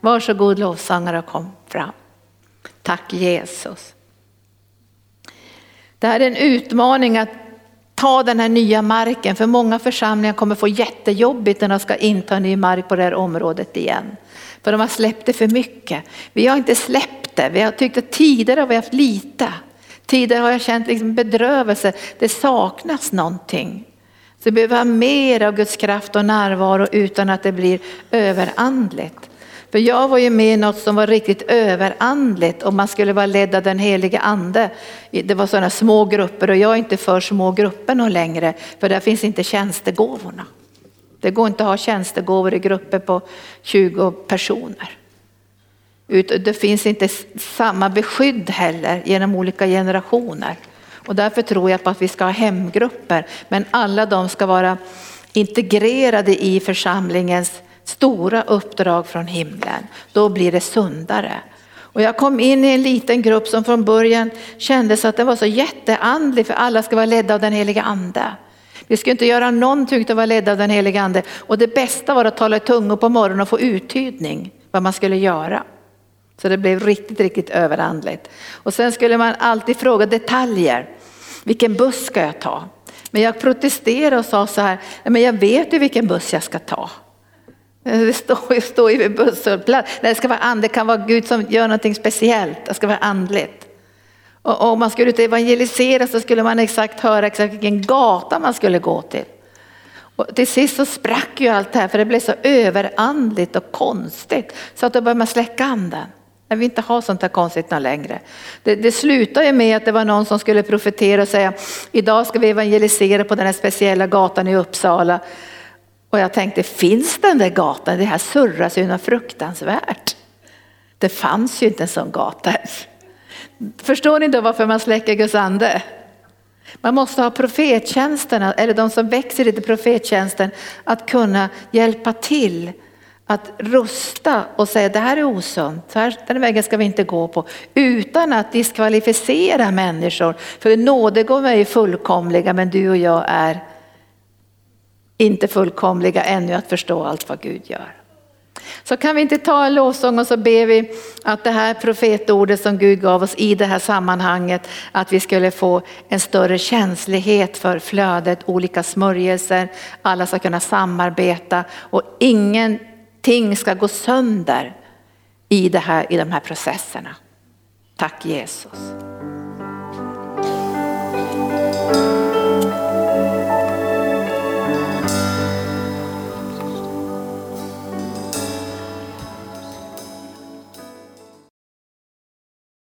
Varsågod lovsångare och kom fram. Tack Jesus. Det här är en utmaning att ta den här nya marken för många församlingar kommer få jättejobbigt när de ska inta ny mark på det här området igen. För de har släppt det för mycket. Vi har inte släppt det, vi har tyckt att tidigare har vi haft lite. Tidigare har jag känt liksom bedrövelse, det saknas någonting. Så vi behöver ha mer av Guds kraft och närvaro utan att det blir överandligt. För jag var ju med i något som var riktigt överandligt och man skulle vara ledd av den helige ande. Det var sådana små grupper och jag är inte för små grupper någon längre för där finns inte tjänstegåvorna. Det går inte att ha tjänstegåvor i grupper på 20 personer. Det finns inte samma beskydd heller genom olika generationer. Och därför tror jag på att vi ska ha hemgrupper, men alla de ska vara integrerade i församlingens stora uppdrag från himlen. Då blir det sundare. Och jag kom in i en liten grupp som från början kändes att det var så jätteandlig för alla ska vara ledda av den heliga ande. Vi skulle inte göra någonting utan vara ledda av den heliga ande. Och det bästa var att tala i tungor på morgonen och få uttydning vad man skulle göra. Så det blev riktigt, riktigt överandligt. Och sen skulle man alltid fråga detaljer. Vilken buss ska jag ta? Men jag protesterade och sa så här, men jag vet ju vilken buss jag ska ta. Det står, står ju vid busshållplats. Det ska vara and, det kan vara Gud som gör någonting speciellt, det ska vara andligt. Och om man skulle ut evangelisera så skulle man exakt höra exakt vilken gata man skulle gå till. Och till sist så sprack ju allt det här för det blev så överandligt och konstigt så att då började man släcka anden. Jag vill inte ha sånt här konstigt längre. Det, det slutade med att det var någon som skulle profetera och säga idag ska vi evangelisera på den här speciella gatan i Uppsala. Och jag tänkte, finns den där gatan? Det här surras ju något fruktansvärt. Det fanns ju inte en sån gata. Förstår ni då varför man släcker Guds ande? Man måste ha profettjänsterna, eller de som växer i profettjänsten, att kunna hjälpa till att rusta och säga det här är osunt, den vägen ska vi inte gå på. Utan att diskvalificera människor. För nådegåvor är fullkomliga men du och jag är inte fullkomliga ännu att förstå allt vad Gud gör. Så kan vi inte ta en lovsång och så ber vi att det här profetordet som Gud gav oss i det här sammanhanget, att vi skulle få en större känslighet för flödet, olika smörjelser, alla ska kunna samarbeta och ingen ting ska gå sönder i, det här, i de här processerna. Tack Jesus.